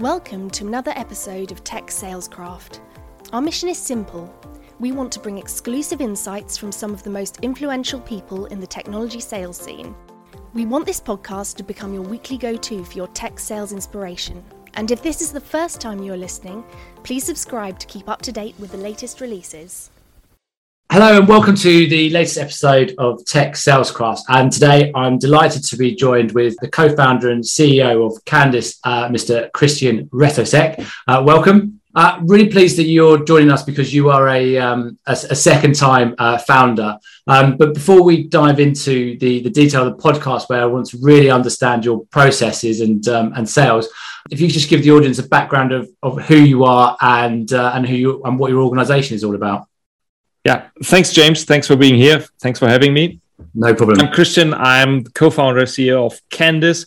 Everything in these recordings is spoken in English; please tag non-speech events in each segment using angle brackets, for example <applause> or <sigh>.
Welcome to another episode of Tech Salescraft. Our mission is simple. We want to bring exclusive insights from some of the most influential people in the technology sales scene. We want this podcast to become your weekly go to for your tech sales inspiration. And if this is the first time you're listening, please subscribe to keep up to date with the latest releases. Hello and welcome to the latest episode of Tech Salescraft. And today I'm delighted to be joined with the co-founder and CEO of Candis, uh, Mr. Christian Ritosek. Uh, welcome. Uh, really pleased that you're joining us because you are a, um, a, a second time uh, founder. Um, but before we dive into the, the detail of the podcast, where I want to really understand your processes and, um, and sales, if you could just give the audience a background of, of who you are and, uh, and, who you, and what your organization is all about. Yeah, thanks, James. Thanks for being here. Thanks for having me. No problem. I'm Christian. I'm co-founder CEO of Candis.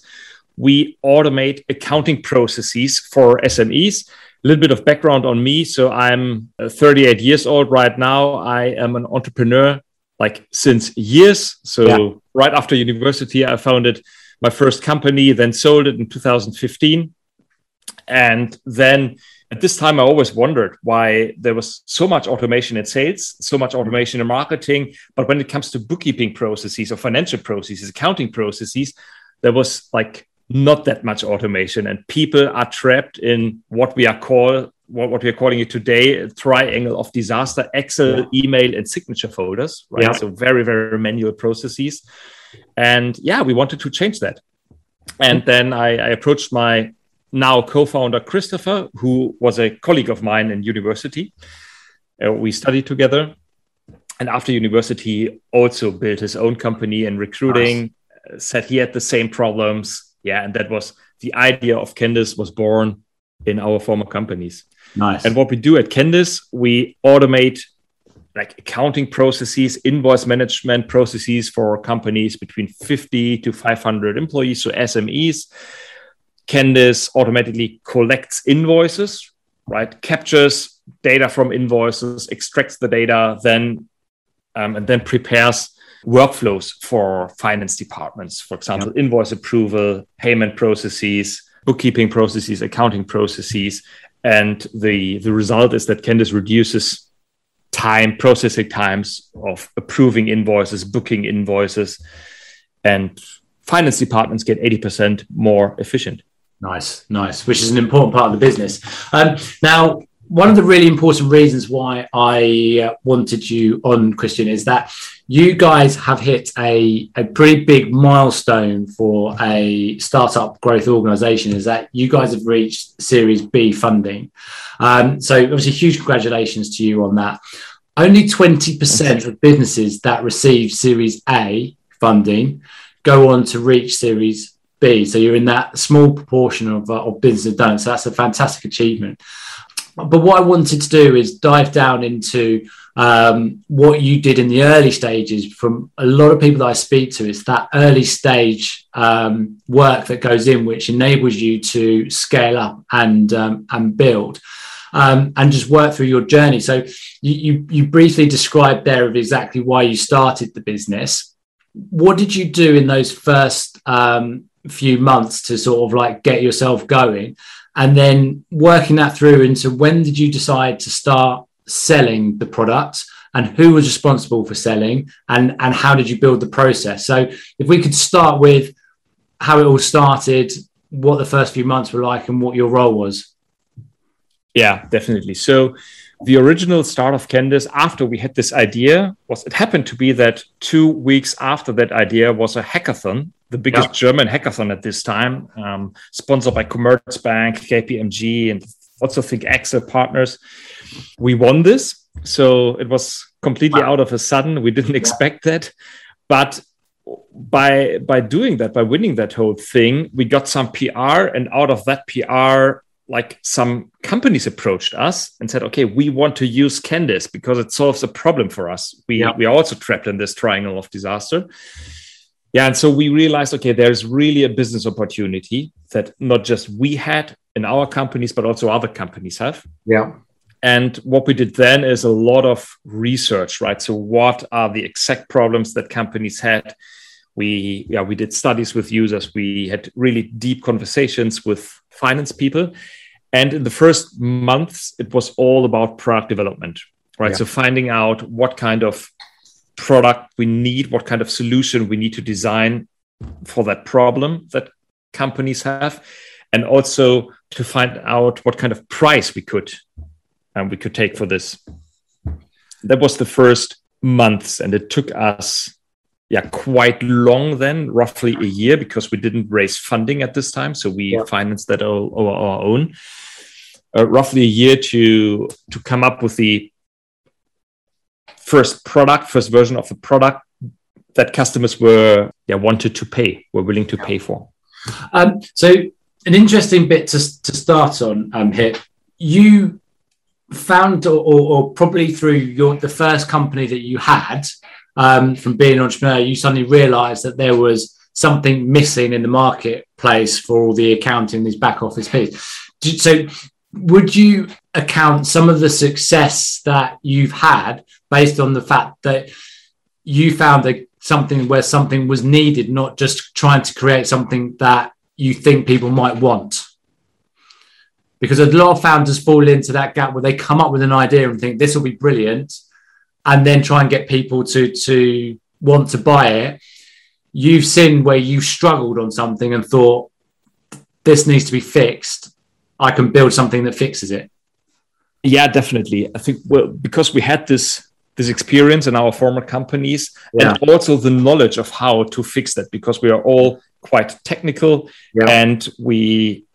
We automate accounting processes for SMEs. A little bit of background on me. So I'm uh, 38 years old right now. I am an entrepreneur like since years. So yeah. right after university, I founded my first company, then sold it in 2015. And then at this time, I always wondered why there was so much automation in sales, so much automation in marketing. But when it comes to bookkeeping processes or financial processes, accounting processes, there was like not that much automation. And people are trapped in what we are called what, what we are calling it today a triangle of disaster excel email and signature folders right yeah. so very very manual processes and yeah we wanted to change that and hmm. then I, I approached my now co-founder Christopher, who was a colleague of mine in university. Uh, we studied together, and after university, also built his own company in recruiting. Nice. Uh, said he had the same problems. Yeah, and that was the idea of Candis was born in our former companies. Nice. And what we do at Candis, we automate like accounting processes, invoice management processes for companies between 50 to 500 employees, so SMEs. Candis automatically collects invoices, right? Captures data from invoices, extracts the data, then um, and then prepares workflows for finance departments. For example, invoice approval, payment processes, bookkeeping processes, accounting processes, and the the result is that Candis reduces time processing times of approving invoices, booking invoices, and finance departments get 80% more efficient. Nice, nice, which is an important part of the business. Um, now, one of the really important reasons why I uh, wanted you on, Christian, is that you guys have hit a, a pretty big milestone for a startup growth organization, is that you guys have reached Series B funding. Um, so, obviously, huge congratulations to you on that. Only 20% of businesses that receive Series A funding go on to reach Series be. So you're in that small proportion of, uh, of business done. So that's a fantastic achievement. But what I wanted to do is dive down into um, what you did in the early stages. From a lot of people that I speak to, it's that early stage um, work that goes in, which enables you to scale up and um, and build. Um, and just work through your journey. So you, you, you briefly described there of exactly why you started the business. What did you do in those first um, few months to sort of like get yourself going. And then working that through into when did you decide to start selling the product and who was responsible for selling and and how did you build the process? So if we could start with how it all started what the first few months were like and what your role was. Yeah definitely. So the original start of Candis after we had this idea was it happened to be that two weeks after that idea was a hackathon the biggest yeah. German hackathon at this time, um, sponsored by Commerzbank, KPMG, and also think Excel partners. We won this, so it was completely wow. out of a sudden. We didn't yeah. expect that, but by by doing that, by winning that whole thing, we got some PR, and out of that PR, like some companies approached us and said, "Okay, we want to use Candis because it solves a problem for us. We yeah. we are also trapped in this triangle of disaster." Yeah and so we realized okay there's really a business opportunity that not just we had in our companies but also other companies have. Yeah. And what we did then is a lot of research right? So what are the exact problems that companies had? We yeah we did studies with users. We had really deep conversations with finance people. And in the first months, it was all about product development, right? Yeah. So finding out what kind of product we need, what kind of solution we need to design for that problem that companies have, and also to find out what kind of price we could um, we could take for this. That was the first months, and it took us yeah quite long then roughly a year because we didn't raise funding at this time so we yeah. financed that all, all our own uh, roughly a year to to come up with the first product first version of the product that customers were yeah wanted to pay were willing to pay for um, so an interesting bit to, to start on um, here you found or, or, probably through your the first company that you had um, from being an entrepreneur, you suddenly realized that there was something missing in the marketplace for all the accounting, these back office fees. So, would you account some of the success that you've had based on the fact that you found that something where something was needed, not just trying to create something that you think people might want? Because a lot of founders fall into that gap where they come up with an idea and think this will be brilliant and then try and get people to to want to buy it you've seen where you struggled on something and thought this needs to be fixed i can build something that fixes it yeah definitely i think well because we had this this experience in our former companies yeah. and also the knowledge of how to fix that because we are all quite technical yeah. and we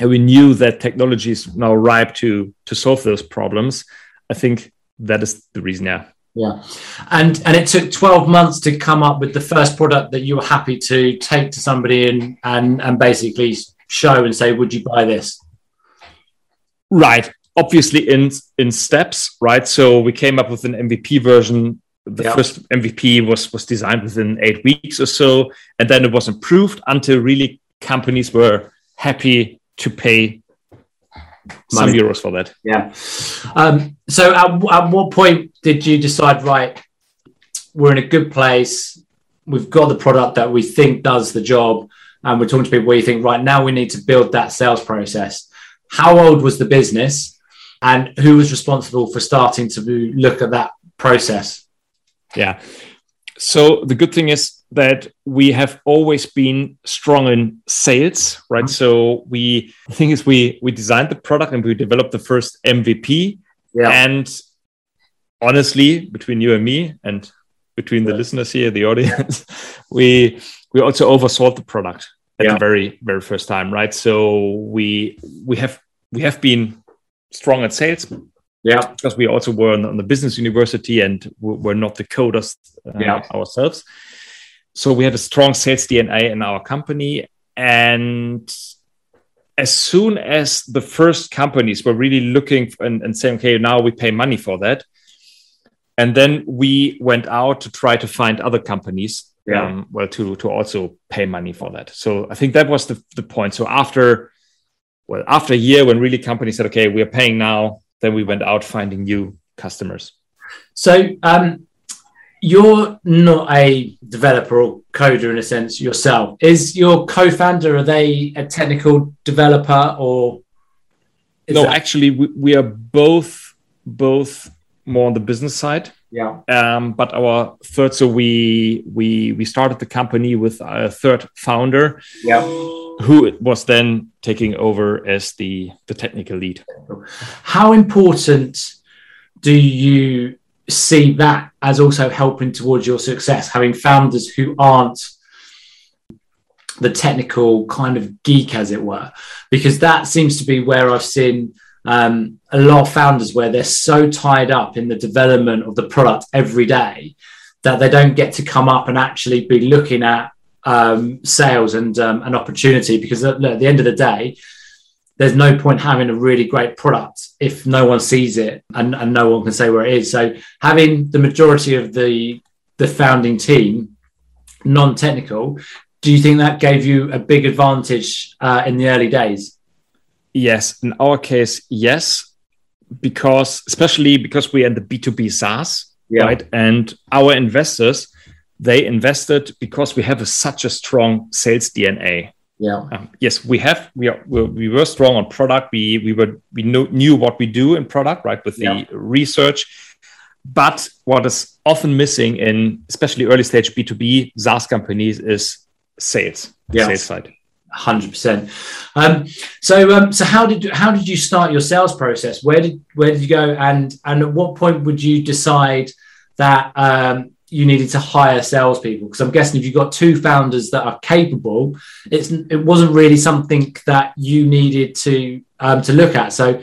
and we knew that technology is now ripe to to solve those problems i think that is the reason. Yeah. Yeah, and and it took twelve months to come up with the first product that you were happy to take to somebody and and and basically show and say, would you buy this? Right. Obviously, in in steps. Right. So we came up with an MVP version. The yeah. first MVP was was designed within eight weeks or so, and then it was improved until really companies were happy to pay some euros for that. Yeah. Um, so, at, at what point did you decide? Right, we're in a good place. We've got the product that we think does the job, and we're talking to people where you think, right now, we need to build that sales process. How old was the business, and who was responsible for starting to look at that process? Yeah. So the good thing is that we have always been strong in sales, right? Mm-hmm. So we the thing is we we designed the product and we developed the first MVP. Yeah. And honestly, between you and me and between the listeners here, the audience, <laughs> we we also oversold the product at yeah. the very very first time, right? So we we have we have been strong at sales. Yeah, because we also were on, the business university and we're not the coders uh, yeah. ourselves so we had a strong sales DNA in our company. And as soon as the first companies were really looking and, and saying, okay, now we pay money for that. And then we went out to try to find other companies, yeah. um, well, to, to also pay money for that. So I think that was the, the point. So after, well, after a year when really companies said, okay, we're paying now, then we went out finding new customers. So um, you're not a developer or coder in a sense yourself. Is your co-founder are they a technical developer or? No, that... actually, we, we are both both more on the business side. Yeah. Um, but our third, so we we we started the company with a third founder. Yeah. Who was then taking over as the the technical lead. How important do you see that as also helping towards your success, having founders who aren't the technical kind of geek, as it were, because that seems to be where I've seen um, a lot of founders where they're so tied up in the development of the product every day that they don't get to come up and actually be looking at um, sales and um, an opportunity because at, at the end of the day, there's no point having a really great product if no one sees it and, and no one can say where it is. So having the majority of the the founding team non-technical, do you think that gave you a big advantage uh, in the early days? Yes, in our case, yes, because especially because we're in the B two B SaaS, yeah. right? And our investors they invested because we have a, such a strong sales DNA Yeah. Um, yes, we have. We are. We were strong on product. We we were we knew, knew what we do in product, right? With the yeah. research. But what is often missing in especially early stage B two B SaaS companies is sales. Yeah. Sales side. Hundred percent. Um, so, um, so how did how did you start your sales process? Where did where did you go, and and at what point would you decide that um, you needed to hire salespeople? Because I'm guessing if you've got two founders that are capable, it's it wasn't really something that you needed to um, to look at. So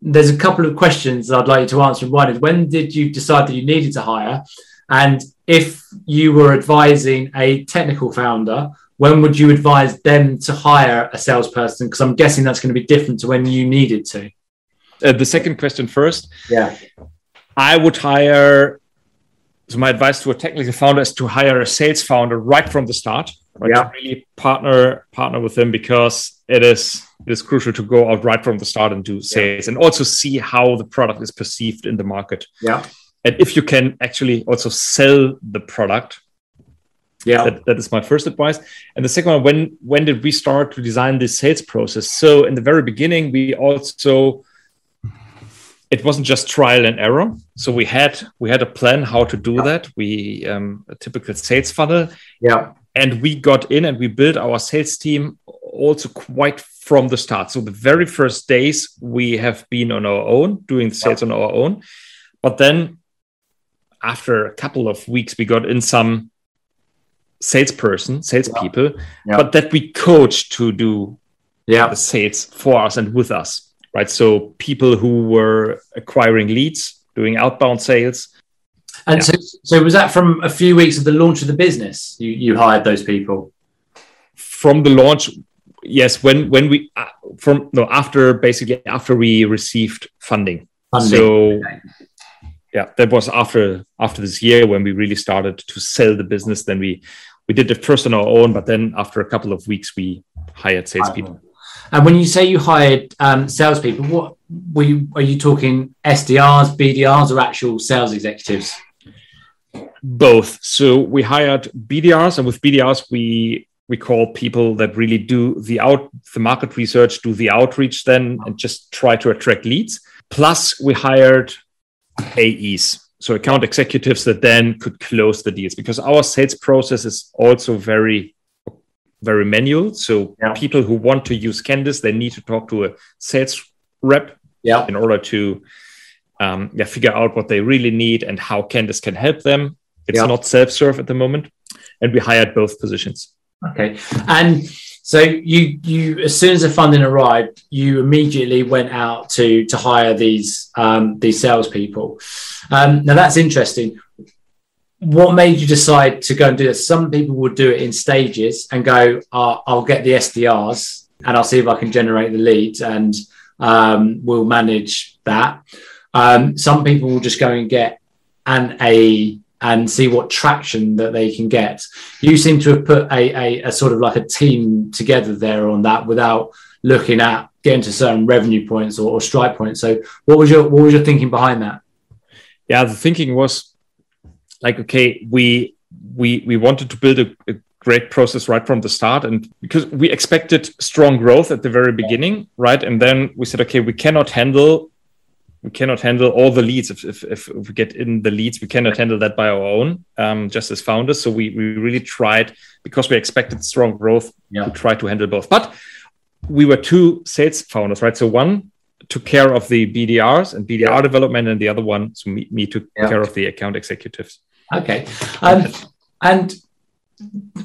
there's a couple of questions I'd like you to answer. One is when did you decide that you needed to hire? And if you were advising a technical founder, when would you advise them to hire a salesperson? Because I'm guessing that's going to be different to when you needed to. Uh, the second question first. Yeah. I would hire so my advice to a technical founder is to hire a sales founder right from the start right yeah. really partner partner with them because it is it is crucial to go out right from the start and do sales yeah. and also see how the product is perceived in the market yeah and if you can actually also sell the product yeah that, that is my first advice and the second one when when did we start to design this sales process so in the very beginning we also it wasn't just trial and error. So we had we had a plan how to do that. We um, a typical sales funnel. Yeah. And we got in and we built our sales team also quite from the start. So the very first days we have been on our own doing sales yeah. on our own. But then after a couple of weeks, we got in some salesperson, salespeople, yeah. yeah. but that we coached to do yeah. the sales for us and with us right? So people who were acquiring leads, doing outbound sales. And yeah. so, so was that from a few weeks of the launch of the business? You you hired those people from the launch. Yes, when when we uh, from no after basically after we received funding. funding. So okay. Yeah, that was after after this year when we really started to sell the business. Then we we did it first on our own, but then after a couple of weeks we hired salespeople. And when you say you hired um, salespeople, what were you, are you talking SDRs, BDRs, or actual sales executives? Both. So we hired BDRs, and with BDRs we we call people that really do the out the market research, do the outreach, then and just try to attract leads. Plus, we hired AEs, so account executives that then could close the deals because our sales process is also very very manual. So yeah. people who want to use Candis, they need to talk to a sales rep yeah. in order to um, yeah, figure out what they really need and how Candis can help them. It's yeah. not self-serve at the moment. And we hired both positions. Okay. And so you you as soon as the funding arrived, you immediately went out to to hire these um, these salespeople. Um, now that's interesting what made you decide to go and do this? Some people would do it in stages and go, I'll get the SDRs and I'll see if I can generate the leads and um, we'll manage that. Um, some people will just go and get an A and see what traction that they can get. You seem to have put a, a, a sort of like a team together there on that without looking at getting to certain revenue points or, or strike points. So what was your what was your thinking behind that? Yeah, the thinking was like okay we we we wanted to build a, a great process right from the start and because we expected strong growth at the very beginning right and then we said okay we cannot handle we cannot handle all the leads if, if, if we get in the leads we cannot handle that by our own um, just as founders so we, we really tried because we expected strong growth yeah. to try to handle both but we were two sales founders right so one took care of the bdrs and bdr yeah. development and the other one so me, me took yeah. care of the account executives Okay. Um, and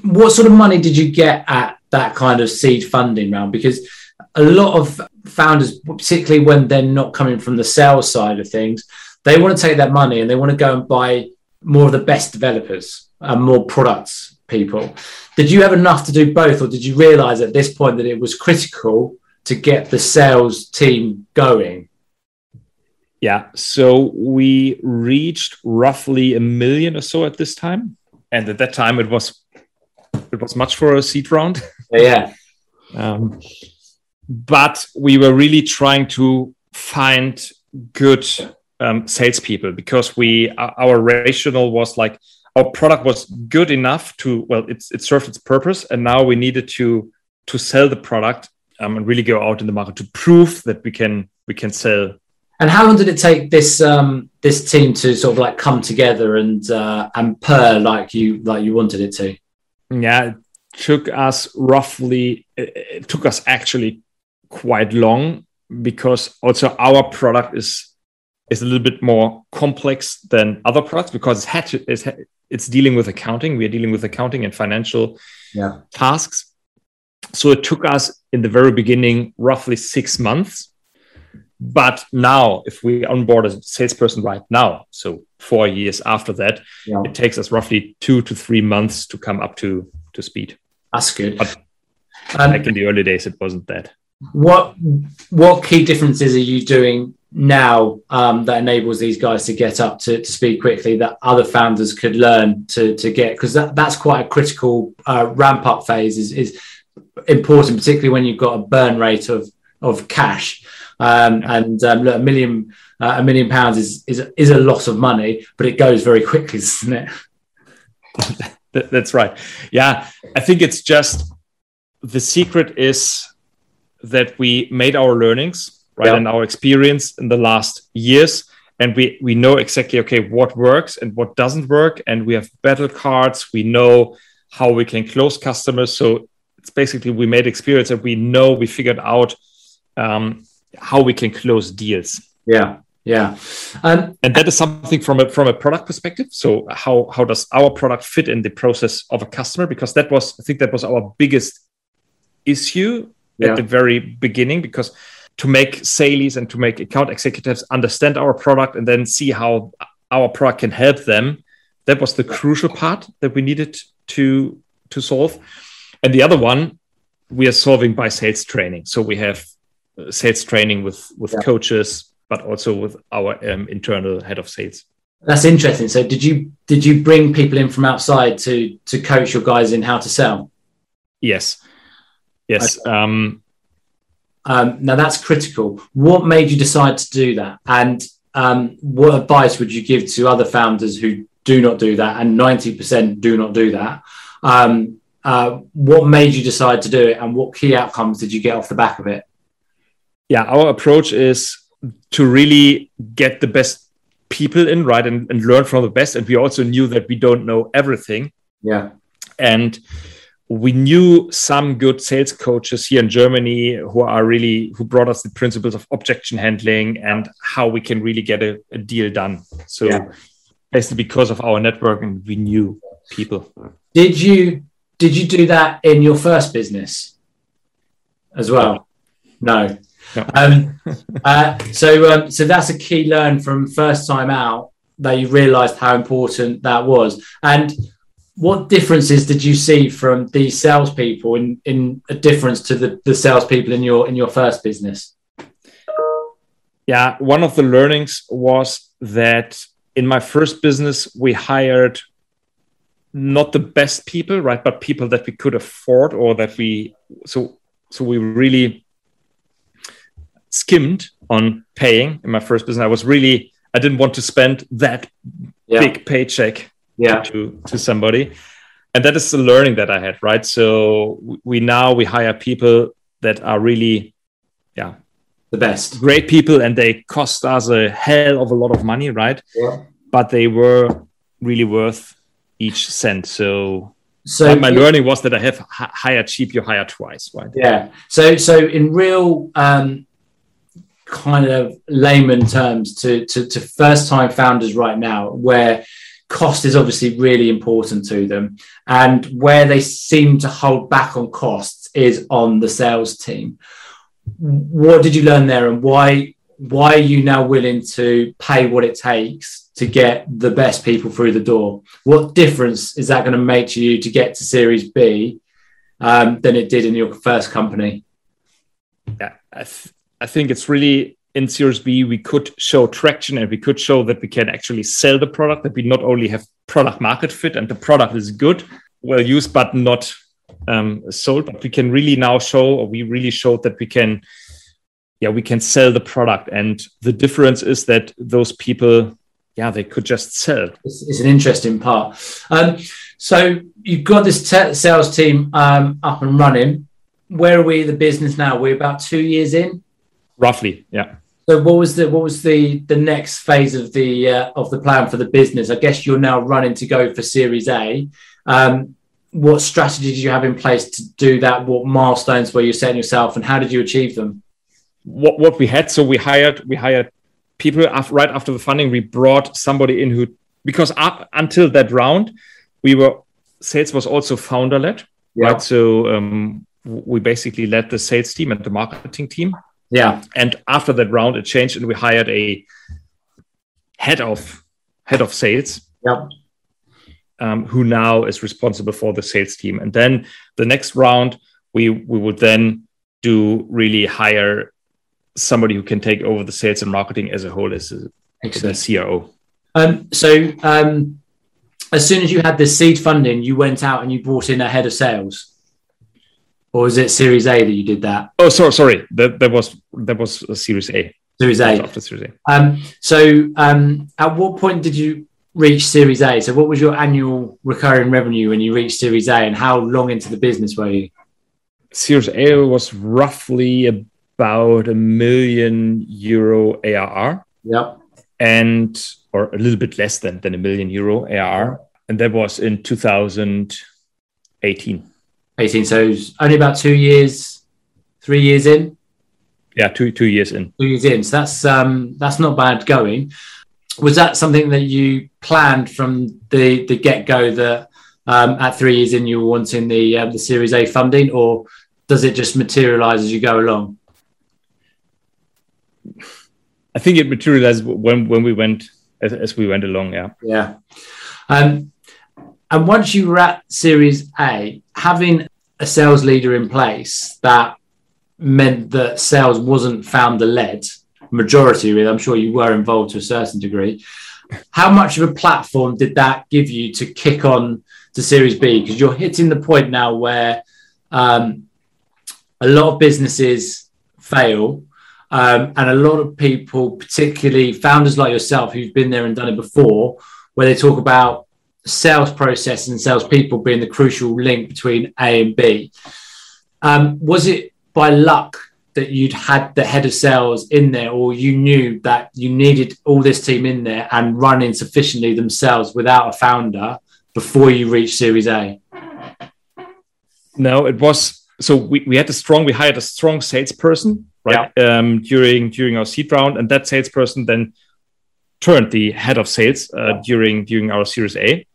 what sort of money did you get at that kind of seed funding round? Because a lot of founders, particularly when they're not coming from the sales side of things, they want to take that money and they want to go and buy more of the best developers and more products people. Did you have enough to do both, or did you realize at this point that it was critical to get the sales team going? Yeah. So we reached roughly a million or so at this time. And at that time it was it was much for a seed round. Yeah. um, but we were really trying to find good um, salespeople because we our rational was like our product was good enough to well it's it served its purpose and now we needed to to sell the product um, and really go out in the market to prove that we can we can sell. And how long did it take this um, this team to sort of like come together and uh, and purr like you like you wanted it to? Yeah, it took us roughly. It took us actually quite long because also our product is is a little bit more complex than other products because it's had to, it's, it's dealing with accounting. We are dealing with accounting and financial yeah. tasks. So it took us in the very beginning roughly six months. But now, if we onboard a salesperson right now, so four years after that, yeah. it takes us roughly two to three months to come up to, to speed. That's good. But um, back in the early days, it wasn't that. What what key differences are you doing now um, that enables these guys to get up to, to, speed quickly that other founders could learn to, to get? Because that, that's quite a critical uh, ramp up phase is, is important particularly when you've got a burn rate of of cash. Um, and um, look, a million uh, a million pounds is, is is a lot of money but it goes very quickly <laughs> isn't it? That's right. Yeah i think it's just the secret is that we made our learnings right? Yeah. And our experience in the last years. And we, we know exactly, okay, what works and what doesn't work. And we have battle cards. We know how we can close customers. So it's basically we made experience and we know we figured out um, how we can close deals. Yeah. Yeah, um, and that is something from a from a product perspective. So how how does our product fit in the process of a customer? Because that was I think that was our biggest issue yeah. at the very beginning. Because to make sales and to make account executives understand our product and then see how our product can help them that was the crucial part that we needed to to solve and the other one we are solving by sales training so we have uh, sales training with with yeah. coaches but also with our um, internal head of sales that's interesting so did you did you bring people in from outside to to coach your guys in how to sell yes yes um um, now that's critical. What made you decide to do that? And um, what advice would you give to other founders who do not do that and 90% do not do that? Um, uh, what made you decide to do it and what key outcomes did you get off the back of it? Yeah, our approach is to really get the best people in, right, and, and learn from the best. And we also knew that we don't know everything. Yeah. And we knew some good sales coaches here in Germany who are really who brought us the principles of objection handling and how we can really get a, a deal done. So yeah. basically because of our network and we knew people. Did you did you do that in your first business as well? No. no. Um, uh, so um, so that's a key learn from first time out that you realized how important that was. And what differences did you see from these salespeople in in a difference to the the salespeople in your in your first business? Yeah, one of the learnings was that in my first business we hired not the best people, right, but people that we could afford or that we so so we really skimmed on paying in my first business. I was really I didn't want to spend that yeah. big paycheck yeah. to to somebody. And that is the learning that i had right? So we now we hire people that are really yeah the best. great people and they cost us a hell of a lot of money right? Yeah. but they were really worth each cent. So so my learning was that i have hire cheap you hire twice right? Yeah. So so in real um kind of layman terms to to, to first time founders right now where cost is obviously really important to them. And where they seem to hold back on costs is on the sales team. What did you learn there and why why are you now willing to pay what it takes to get the best people through the door? What difference is that going to make to you to get to Series B um, than it did in your first company? Yeah, I, th- I think it's really in Series B, we could show traction and we could show that we can actually sell the product, that we not only have product market fit and the product is good, well used, but not um, sold, but we can really now show, or we really showed that we can, yeah, we can sell the product. And the difference is that those people, yeah, they could just sell. It's, an interesting part. Um, so you've got this te- sales team um, up and running. where are we the business now? We're about two years in, roughly. Yeah. So what was the what was the the next phase of the uh, of the plan for the business? I guess you're now running to go for Series A. Um, what strategy did you have in place to do that? What milestones were you setting yourself, and how did you achieve them? What what we had, so we hired we hired people after, right after the funding. We brought somebody in who because up until that round, we were sales was also founder led, yeah. right? So um, we basically led the sales team and the marketing team. Yeah. And after that round, it changed, and we hired a head of head of sales. Yep um, who now is responsible for the sales team. And then the next round, we we would then do really hire somebody who can take over the sales and marketing as a whole as a, as a CRO. Um, so um, as soon as you had the seed funding, you went out and you brought in a head of sales, or was it Series A that you did that? Oh, sorry, sorry. That, that was that was a Series A. Series A. After Series A. Um, so um, at what point did you reach Series A. So, what was your annual recurring revenue when you reached Series A, and how long into the business were you? Series A was roughly about a million euro ARR. Yep. And or a little bit less than, than a million euro ARR. And that was in 2018. 18. So only about two years, three years in. Yeah, two two years in. Two years in. So that's um that's not bad going was that something that you planned from the the get go that um, at three years in you were wanting the uh, the Series A funding, or does it just materialize as you go along? I think it materialized when when we went as, as we went along. Yeah. Yeah. Um, and once you were at Series A, having a sales leader in place that meant that sales wasn't founder led majority with. I'm sure you were involved to a certain degree. How much of a platform did that give you to kick on to Series B? Because you're hitting the point now where um, a lot of businesses fail. Um, and a lot of people, particularly founders like yourself, who've been there and done it before, where they talk about sales process and sales people being the crucial link between A and B. Um, was it by luck that you'd had the head of sales in there, or you knew that you needed all this team in there and running sufficiently themselves without a founder before you reached Series A? No, it was so we, we had a strong we hired a strong salesperson right yeah. um, during during our seed round, and that salesperson then turned the head of sales uh, yeah. during during our Series A.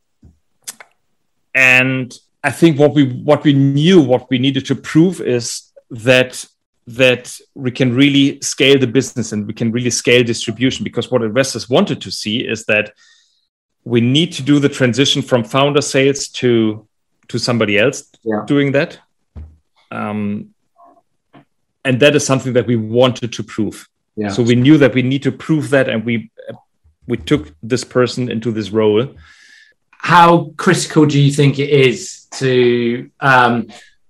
And I think what we what we knew what we needed to prove is that that we can really scale the business and we can really scale distribution because what investors wanted to see is that we need to do the transition from founder sales to to somebody else yeah. doing that um, and that is something that we wanted to prove yeah. so we knew that we need to prove that and we we took this person into this role how critical do you think it is to um,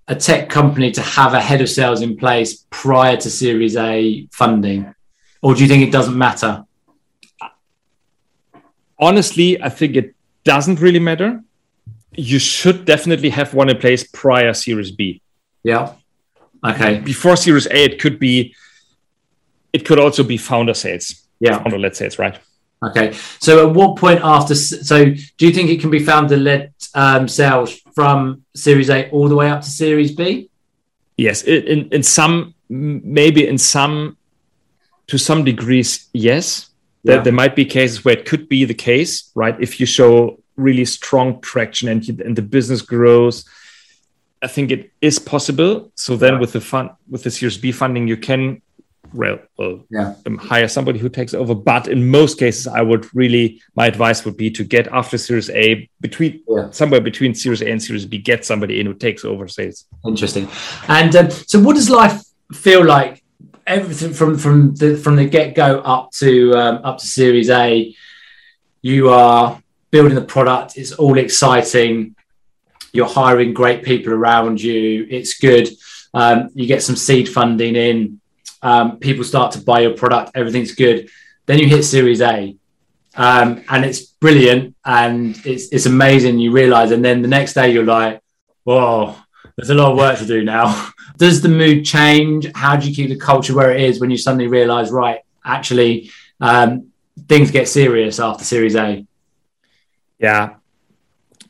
a tech company to have a head of sales in place prior to Series A funding? Or do you think it doesn't matter? Honestly, I think it doesn't really matter. You should definitely have one in place prior Series B. Yeah. Okay. Before Series A, it could be, it could also be founder sales. Yeah. Founder led sales, right? Okay. So at what point after, so do you think it can be founder led um, sales from Series A all the way up to Series B? Yes, in in some maybe in some to some degrees, yes. Yeah. There, there might be cases where it could be the case, right? If you show really strong traction and, and the business grows, I think it is possible. So then, with the fund, with the Series B funding, you can well, well yeah. um, hire somebody who takes over. But in most cases, I would really my advice would be to get after Series A between yeah. somewhere between Series A and Series B, get somebody in who takes over sales. Interesting. And um, so, what does life feel like? Everything from from the from the get go up to um, up to Series A, you are building the product. It's all exciting. You're hiring great people around you. It's good. Um, you get some seed funding in um, people start to buy your product, everything's good. Then you hit Series A, um, and it's brilliant and it's it's amazing. You realize, and then the next day you're like, "Whoa, there's a lot of work to do now. <laughs> Does the mood change? How do you keep the culture where it is when you suddenly realize, right, actually, um, things get serious after Series A? Yeah.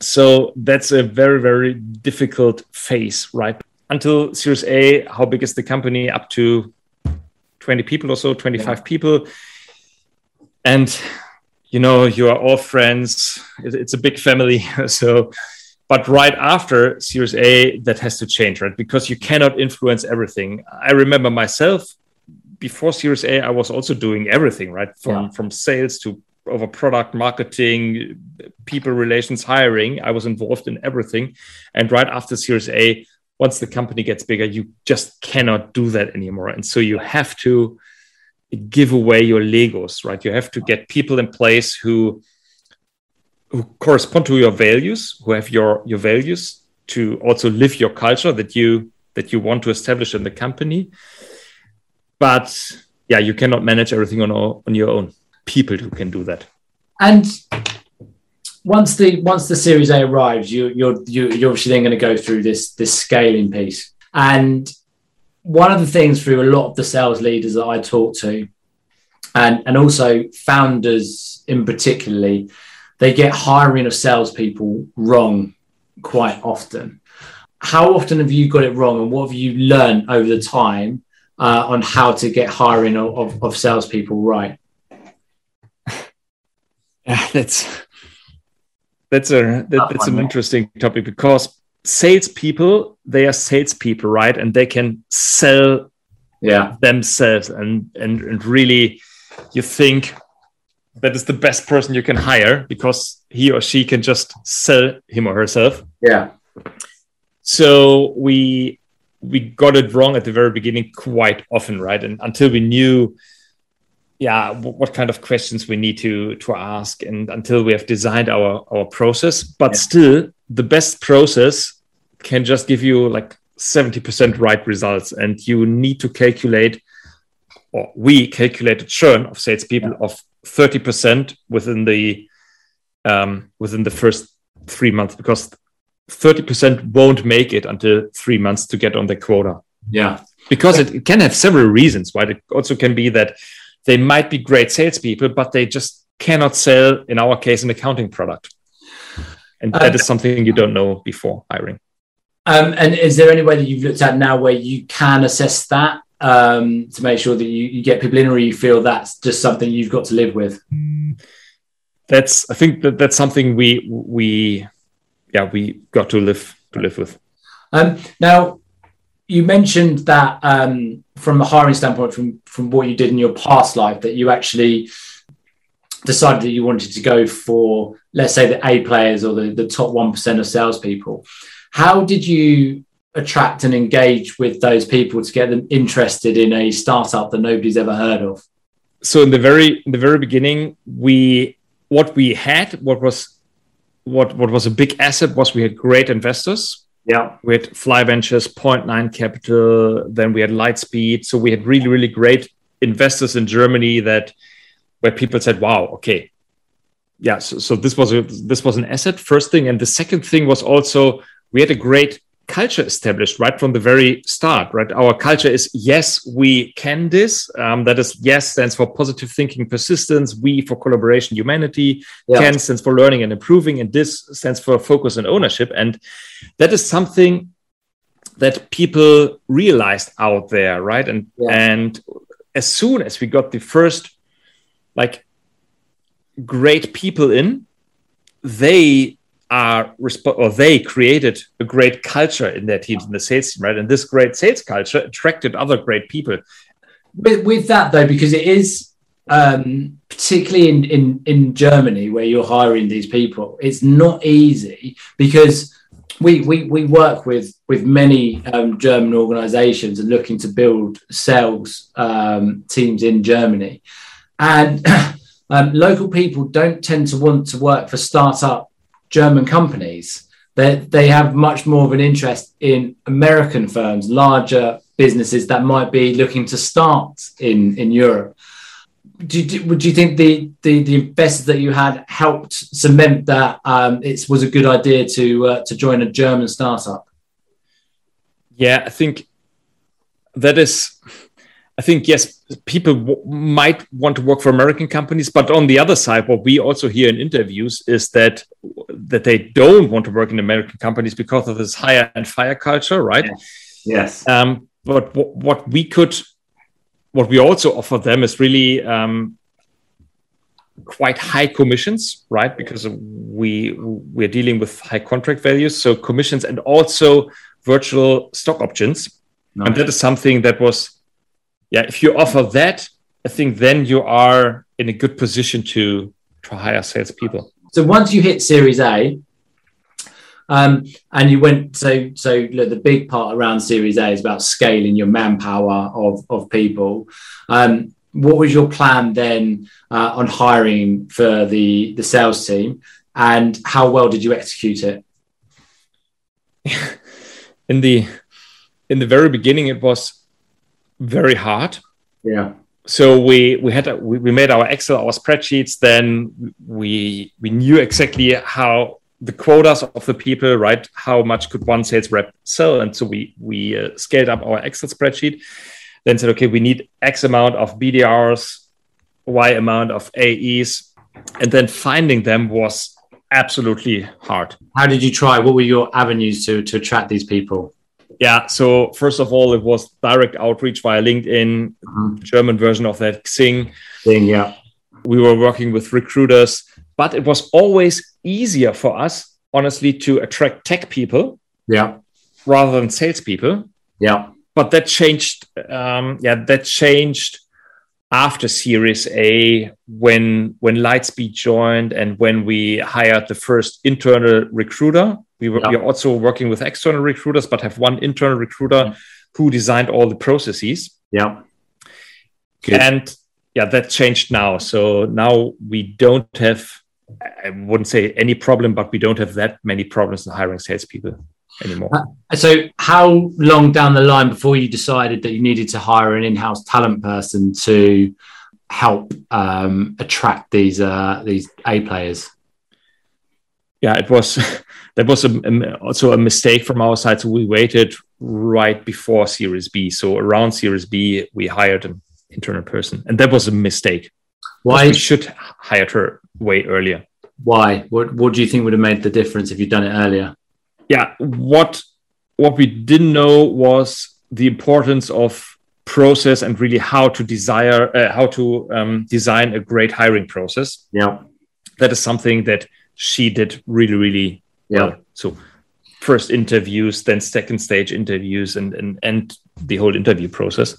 So that's a very, very difficult phase, right? Until Series A, how big is the company? Up to 20 people or so, 25 yeah. people. And, you know, you are all friends. It's a big family. <laughs> so, but right after Series A, that has to change, right? Because you cannot influence everything. I remember myself before Series A, I was also doing everything, right? From, yeah. from sales to over product marketing, people relations, hiring. I was involved in everything. And right after Series A, once the company gets bigger, you just cannot do that anymore. And so you have to give away your Legos, right? You have to get people in place who who correspond to your values, who have your your values to also live your culture that you that you want to establish in the company. But yeah, you cannot manage everything on on your own people who can do that. And once the once the Series A arrives, you, you're you, you're obviously then going to go through this this scaling piece. And one of the things through a lot of the sales leaders that I talk to, and and also founders in particularly, they get hiring of salespeople wrong quite often. How often have you got it wrong, and what have you learned over the time uh, on how to get hiring of, of, of salespeople right? Yeah, <laughs> that's that's a that, that's an interesting topic because salespeople they are salespeople, right? And they can sell yeah themselves and and and really you think that is the best person you can hire because he or she can just sell him or herself. Yeah. So we we got it wrong at the very beginning quite often, right? And until we knew yeah what kind of questions we need to to ask and until we have designed our our process. But yeah. still the best process can just give you like 70% right results. And you need to calculate or we calculate a churn of salespeople yeah. of 30% within the um, within the first three months because 30% won't make it until three months to get on the quota. Yeah. Because it, it can have several reasons right? It also can be that they might be great salespeople, but they just cannot sell, in our case, an accounting product. And that um, is something you don't know before hiring. Um, and is there any way that you've looked at now where you can assess that um, to make sure that you, you, get people in, or you feel that's just something you've got to live with? That's I think that that's something we we yeah we got to live to live with. Um, now, you mentioned that um, from a hiring standpoint, from from what you did in your past life, that you actually decided that you wanted to go for, let's say, the A players or the, the top one percent of salespeople. How did you attract and engage with those people to get them interested in a startup that nobody's ever heard of? So in the very in the very beginning, we what we had, what was what what was a big asset was we had great investors yeah. We had Fly Ventures, Point Nine Capital, then we had Lightspeed. So we had really, really great investors in Germany that where people said, wow, okay. Yeah, so, so this was a this was an asset, first thing. And the second thing was also we had a great culture established right from the very start right? Our culture is yes we can this. Um, that is yes stands for positive thinking persistence. We for collaboration humanity. Yeah. can stands for learning and improving. And this stands for focus and ownership. And that is something that people realized out there right? And yeah. and as soon as we got the first like great people in they are resp- or they created a great culture in their teams in the sales team, right? And this great sales culture attracted other great people. With, with that though, because it is um, particularly in, in in Germany where you're hiring these people, it's not easy because we we, we work with with many um, German organisations and looking to build sales um, teams in Germany, and <coughs> um, local people don't tend to want to work for startup German companies. They, they have much more of an interest in American firms, larger businesses that might be looking to start in, in Europe. Do you, would you think the, the, the investors that you had helped cement that um, it was a good idea to uh, to join a German startup? Yeah, I think that is. I think yes, people w- might want to work for American companies, but on the other side, what we also hear in interviews is that that they don't want to work in American companies because of this hire and fire culture, right? Yes. Um, but w- what we could, what we also offer them is really um, quite high commissions, right? Because we we're dealing with high contract values, so commissions and also virtual stock options, Nice. and that is something that was, yeah. If you offer that, I think then you are in a good position to to hire salespeople. So once you hit Series A, um, and you went so so look, the big part around Series A is about scaling your manpower of of people. Um, what was your plan then uh, on hiring for the the sales team, and how well did you execute it? <laughs> In the in the very beginning, it was very hard. Yeah, so we we had a, we, we made our excel our spreadsheets. Then we we knew exactly how the quotas of the people right? How much could one sales rep sell? And so we we uh, scaled up our excel spreadsheet. Then said okay we need x amount of bdrs y amount of aes and then finding them was absolutely hard. How did you try? What were your avenues to to attract these people? Yeah so first of all it was direct outreach via linkedin Mhm. german version of that xing Thing, yeah, we were working with recruiters, but it was always easier for us, honestly, to attract tech people yeah, rather than salespeople. yeah, But that changed. Um, yeah, that changed after Series A when when Lightspeed joined and when we hired the first internal recruiter. We were, Yeah. we are also working with external recruiters, but have one internal recruiter who designed all the processes. yeah. Good. And yeah, that changed now. So now we don't have, I wouldn't say any problem, but we don't have that many problems in hiring salespeople anymore. So, how long down the line before you decided that you needed to hire an in-house talent person to help um, attract these uh, these A players? Yeah, it was <laughs> that was a, a- also a mistake from our side. So we waited right before Series B. So around Series B, we hired an internal person, and that was a mistake. Why? We should hired her way earlier. Why? What What do you think would have made the difference if you'd done it earlier? yeah what what we didn't know was the importance of process and really how to desire uh, how to um, design a great hiring process Yeah, that is something that she did really really yeah, well so first interviews then second stage interviews and and, and the whole interview process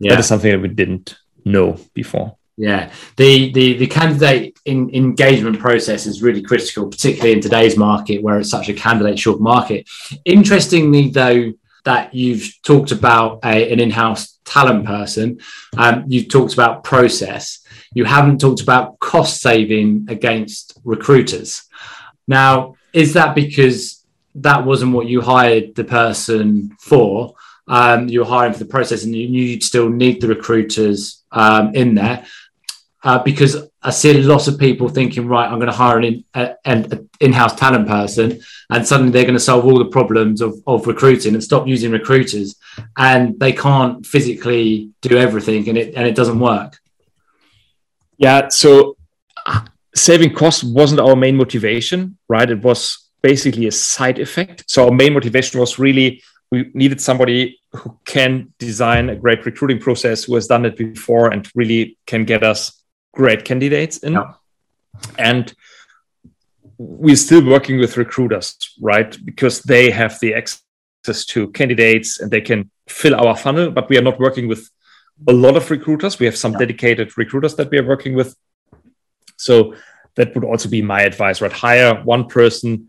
yeah. that is something that we didn't know before Yeah, the the the candidate in, engagement process is really critical, particularly in today's market where it's such a candidate short market. Interestingly, though, that you've talked about a, an in-house talent person, um, you've talked about process. You haven't talked about cost saving against recruiters. Now, is that because that wasn't what you hired the person for? Um, you were hiring for the process, and you knew you'd still need the recruiters um, in there uh, because I see a lot of people thinking, right, I'm going to hire an, in, a, an in-house talent person, and suddenly they're going to solve all the problems of, of recruiting and stop using recruiters, and they can't physically do everything, and it and it doesn't work. Yeah. So uh, saving costs wasn't our main motivation, right? It was basically a side effect. So our main motivation was really we needed somebody who can design a great recruiting process, who has done it before, and really can get us great candidates in. Yeah. And we're still working with recruiters, right? Because they have the access to candidates and they can fill our funnel, but we are not working with a lot of recruiters. We have some Yeah. dedicated recruiters that we are working with. So that would also be my advice, right? Hire one person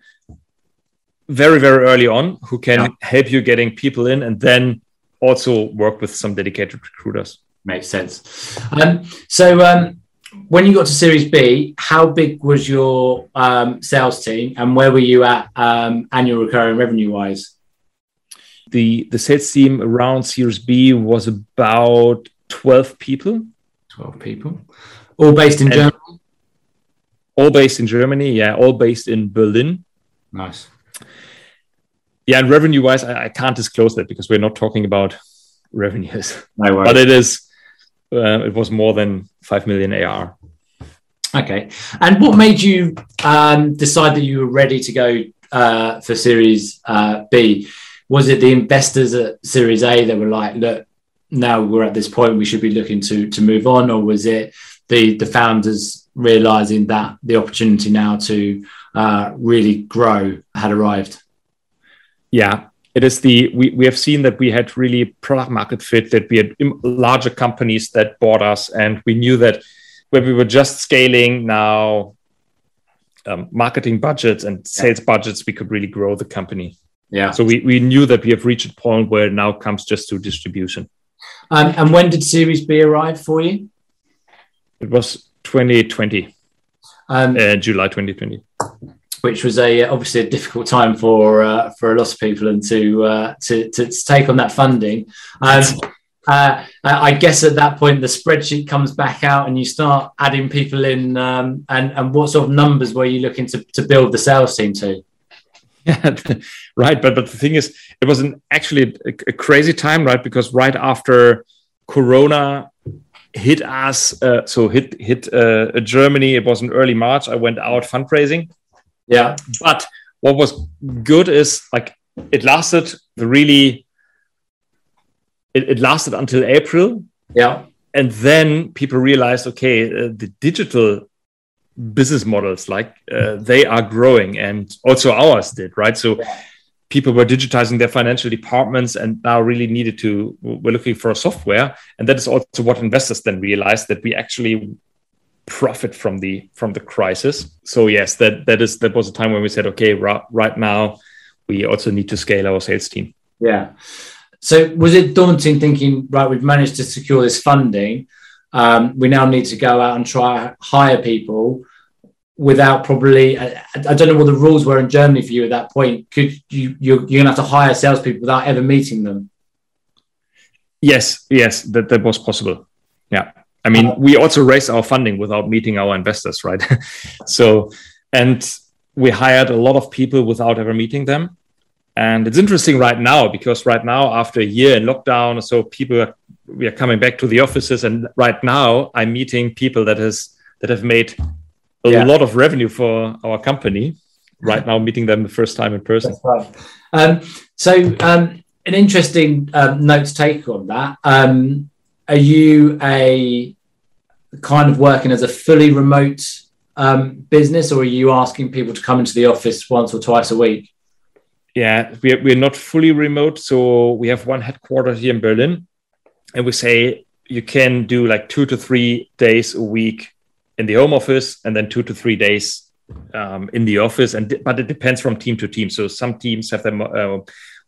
very, very early on who can Yeah. help you getting people in and then also work with some dedicated recruiters. Makes sense. Um, so um, when you got to Series B, how big was your um, sales team, and where were you at um, annual recurring revenue wise? The the sales team around Series B was about 12 people, Twelve people, all based in And- Germany. all based in Germany. Yeah, all based in Berlin. Nice. yeah, and revenue wise, I, I, can't disclose that because we're not talking about <laughs> revenues. No worries. But it is, uh, it was more than 5 million AR. Okay. And what made you um, decide that you were ready to go uh, for Series uh, B? Was it the investors at Series A that were like, look, now we're at this point, we should be looking to to move on, or was it the the founders realizing that the opportunity now to uh, really grow had arrived? Yeah, it is the we, we have seen that we had really product market fit that we had larger companies that bought us and we knew that when we were just scaling now um, marketing budgets and sales budgets we could really grow the company yeah so we, we knew that we have reached a point where it now comes just to distribution um, and when did series b arrive for you it was 2020 um, uh, july 2020 which was a obviously a difficult time for uh, for a lot of people and to, uh, to, to take on that funding. Um, uh, I guess at that point the spreadsheet comes back out and you start adding people in. Um, and and what sort of numbers were you looking to to build the sales team to? Yeah, <laughs> right. But but the thing is, it was an actually a, a crazy time, right? Because right after Corona hit us, uh, so hit hit uh, Germany. It was in early March. I went out fundraising yeah. But what was good is like it lasted the really it, it lasted until April. Yeah. And then people realized, okay, uh, the digital business models like uh, they are growing and also ours did right so yeah. people were digitizing their financial departments and now really needed to we're looking for a software and that is also what investors then realized that we actually profit from the from the crisis. So yes, that that is that was a time when we said, okay, right, right now we also need to scale our sales team. Yeah. So was it daunting thinking, right, we've managed to secure this funding. Um, we now need to go out and try hire people without probably I, I, don't know what the rules were in Germany for you at that point. Could you you're, you're gonna have to hire salespeople without ever meeting them? Yes, yes, that, that was possible. Yeah. I mean, we also raised our funding without meeting our investors, right? <laughs> so, and we hired a lot of people without ever meeting them. And it's interesting right now because right now, after a year in lockdown, so people we are coming back to the offices, and right now I'm meeting people that has that have made a yeah. lot of revenue for our company. Right now, meeting them the first time in person. Right. Um, so, um, an interesting um, note to take on that. Um, are you a kind of working as a fully remote um, business, or are you asking people to come into the office once or twice a week? Yeah, we're, we're not fully remote. So we have one headquarters here in Berlin, and we say you can do like two to three days a week in the home office, and then two to three days um, in the office. And but it depends from team to team. So some teams have their Uh,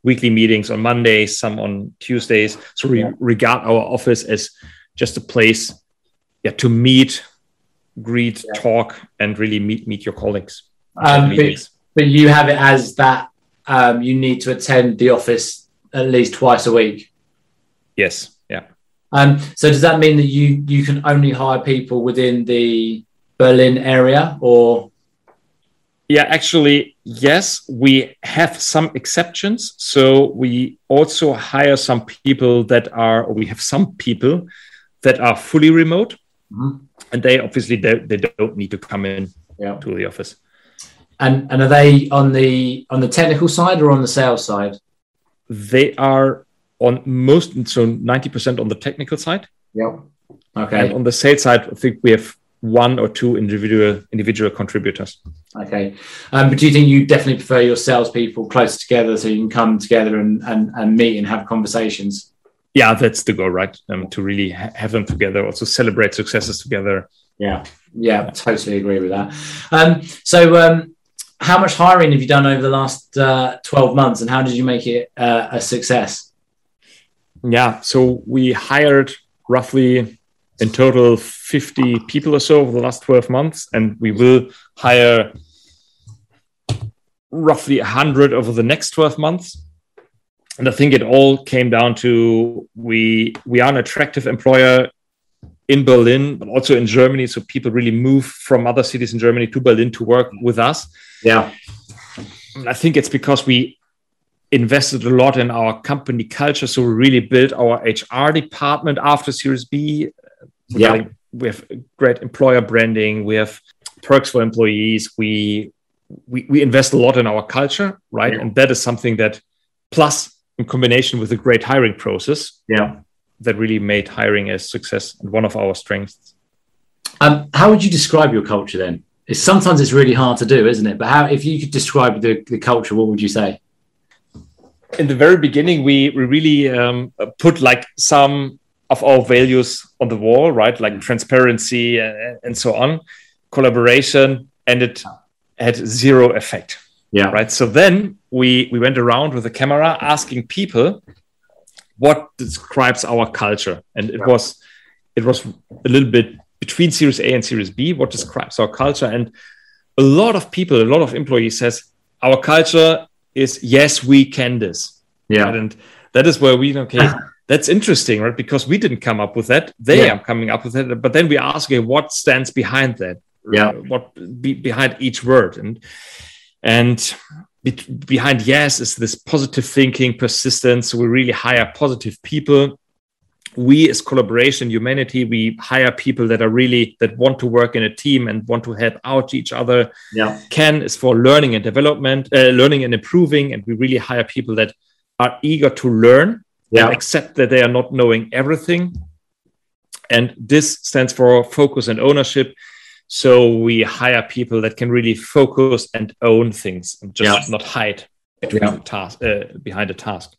weekly meetings on Mondays, some on Tuesdays. So we yeah. regard our office as just a place yeah to meet greet yeah. talk and really meet meet your colleagues um, but, but, you have it as that um, you need to attend the office at least twice a week yes um, so does that mean that you you can only hire people within the berlin area or yeah actually yes we have some exceptions so we also hire some people that are or we have some people that are fully remote Mm-hmm. And they obviously don't, they don't need to come in yeah. to the office. And and are they on the on the technical side or on the sales side? They are on most so ninety percent on the technical side. Yep. Okay. And on the sales side, I think we have one or two individual individual contributors. Okay. Um, but do you think you definitely prefer your salespeople close together so you can come together and, and, and meet and have conversations? yeah, that's the goal, right? Um, to really ha- have them together, also celebrate successes together. Yeah, yeah, totally agree with that. Um, so, um, how much hiring have you done over the last uh, 12 months and how did you make it uh, a success? Yeah, so we hired roughly in total 50 people or so over the last 12 months, and we will hire roughly 100 over the next 12 months and I think it all came down to we we are an attractive employer in Berlin, but also in Germany. So people really move from other cities in Germany to Berlin to work with us. Yeah. I think it's because we invested a lot in our company culture. So we really built our HR department after Series B. Yeah. We have great employer branding. We have perks for employees. We we, we invest a lot in our culture, right? Yeah. And that is something that plus in combination with a great hiring process Yeah. that really made hiring a success and one of our strengths. Um, how would you describe your culture then? It's, sometimes it's really hard to do, isn't it? But how, if you could describe the, the culture, what would you say? In the very beginning, we, we really um, put like some of our values on the wall, right? Like transparency and, and so on, collaboration, and it had zero effect, Yeah. right? So then we we went around with a camera asking people what describes our culture, and it was it was a little bit between Series A and Series B. What describes our culture, and a lot of people, a lot of employees says our culture is yes, we Candis. Yeah. Right? And that is where we okay, <laughs> that's interesting, right? Because we didn't come up with that; they Yeah. are coming up with it. But then we ask, okay, what stands behind that? Yeah. Uh, what be, behind each word, and and be, behind yes is this positive thinking, persistence. So we really hire positive people. We, as collaboration, humanity, we hire people that are really that want to work in a team and want to help out each other. Yeah. Ken is for learning and development, uh, learning and improving, and we really hire people that are eager to learn Yeah. and accept that they are not knowing everything. And this stands for focus and ownership. So we hire people that can really focus and own things and just Yeah. not hide Yeah. task, uh, behind a task.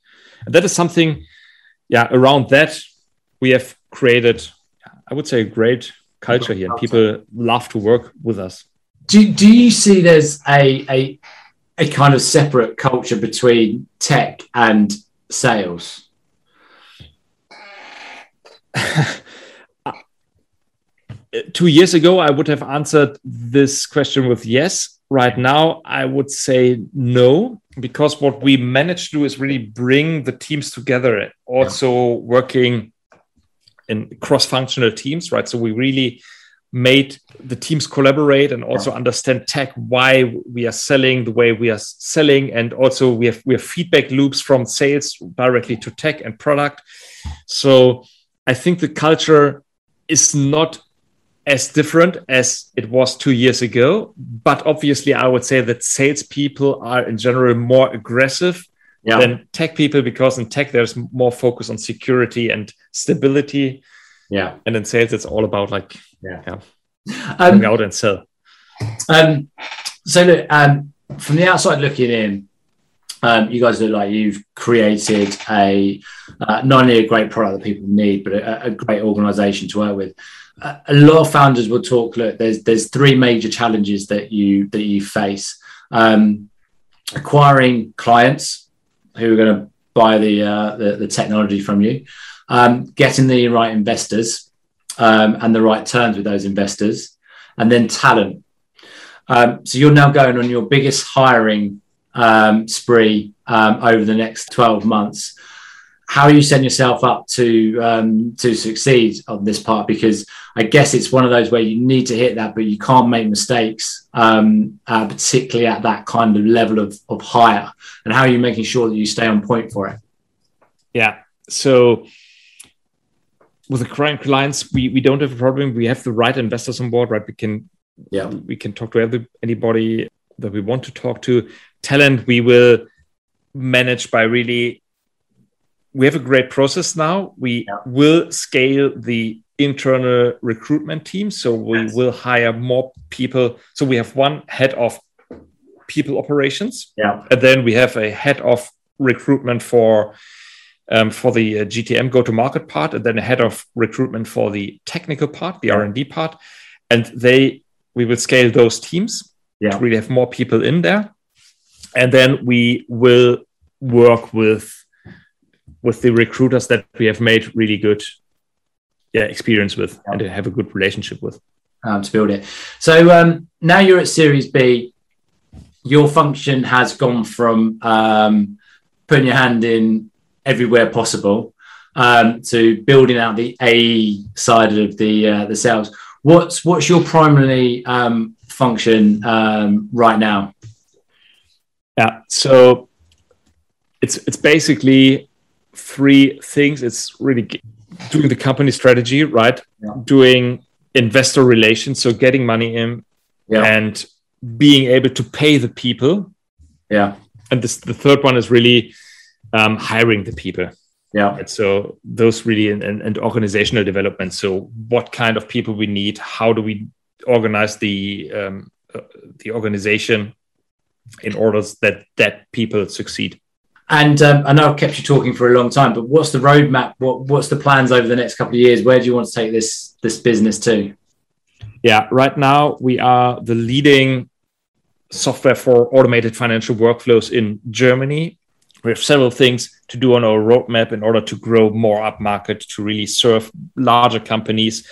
And that is something, yeah, around that we have created, I would say, a great culture here. People love to work with us. Do, do you see there's a, a a kind of separate culture between tech and sales? <laughs> two years ago, I would have answered this question with yes. Right now, I would say no, because what we managed to do is really bring the teams together, also working in cross functional teams, right? So we really made the teams collaborate and also understand tech why we are selling the way we are selling. And also we have we have feedback loops from sales directly to tech and product. So i think the culture is not as different as it was two years ago. But obviously i would say that salespeople are in general more aggressive Yeah. than tech people because in tech there's more focus on security and stability Yeah. and in sales it's all about like Yeah. yeah Um, out and sell Um, so look, um, from the outside looking in, um, you guys look like you've created a uh, not only a great product that people need, but a, a great organization to work with. Uh, a lot of founders will talk. Look, there's there's three major challenges that you that you face: um, acquiring clients who are going to buy the, uh, the the technology from you, um, getting the right investors um, and the right terms with those investors, and then talent. Um, so you're now going on your biggest hiring um, spree um, over the next 12 months. How are you setting yourself up to um, to succeed on this part? Because I guess it's one of those where you need to hit that, but you can't make mistakes, um, uh, particularly at that kind of level of, of hire. And how are you making sure that you stay on point for it? Yeah. So with the current clients, we, we don't have a problem. We have the right investors on board, right? We can Yeah, we can talk to every, anybody that we want to talk to. Talent we will manage by really. We have a great process now. We Yeah. will scale the internal recruitment team, so we Yes. will hire more people. So we have one head of people operations, yeah, and then we have a head of recruitment for um, for the uh, GTM go to market part, and then a head of recruitment for the technical part, the R and D part, and they we will scale those teams yeah, to really have more people in there, and then we will work with with the recruiters that we have made really good yeah experience with Yeah. and have a good relationship with. um, to build it. So um, now you're at Series B. Your function has gone from um, putting your hand in everywhere possible um, to building out the A side of the uh, the sales. What's what's your primary um, function um, right now? Yeah. So it's it's basically three things. It's really doing the company strategy, right? Yeah. Doing investor relations, so getting money in, yeah. and being able to pay the people. Yeah. And this the third one is really um, hiring the people. Yeah. And so those really and, and, and organizational development. So what kind of people we need? How do we organize the um, uh, the organization in order that that people succeed? And um, I know I've kept you talking for a long time, but what's the roadmap? What what's the plans over the next couple of years? Where do you want to take this this business to? Yeah, right now we are the leading software for automated financial workflows in Germany we have several things to do on our roadmap in order to grow more up market to really serve larger companies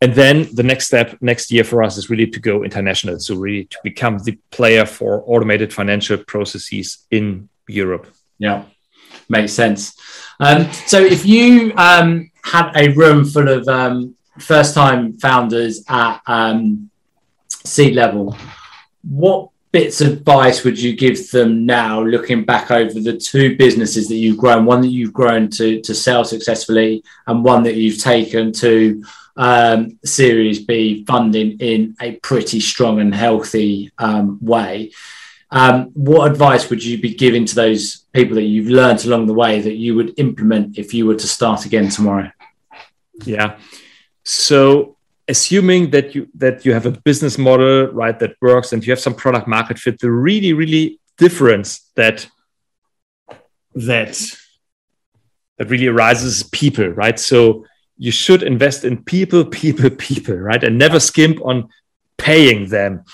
and then the next step next year for us is really to go international so really to become the player for automated financial processes in europe yeah makes sense um, so if you um, had a room full of um, first time founders at um, seed level what bits of advice would you give them now, looking back over the two businesses that you've grown, one that you've grown to, to sell successfully, and one that you've taken to um, Series B funding in a pretty strong and healthy um, way? Um, what advice would you be giving to those people that you've learned along the way that you would implement if you were to start again tomorrow? Yeah. So assuming that you that you have a business model right that works and you have some product market fit the really really difference that that that really arises is people right so you should invest in people people people right and never skimp on paying them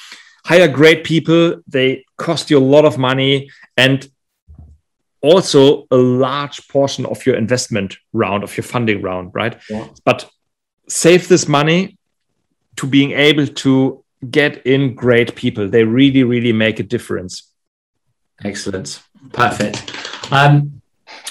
hire great people they cost you a lot of money and also a large portion of your investment round of your funding round right yeah. but save this money to being able to get in great people. They really, really make a difference. Excellent. Perfect. Um,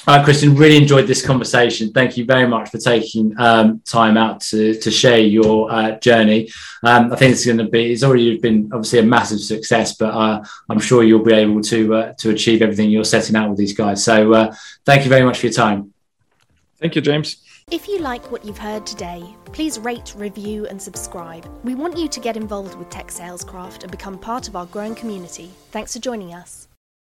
all right, Christian, really enjoyed this conversation. Thank you very much for taking um, time out to, to share your uh, journey. Um, I think it's going to be, it's already been obviously a massive success, but uh, I'm sure you'll be able to, uh, to achieve everything you're setting out with these guys. So uh, thank you very much for your time. Thank you, James. If you like what you've heard today, please rate, review, and subscribe. We want you to get involved with Tech Salescraft and become part of our growing community. Thanks for joining us.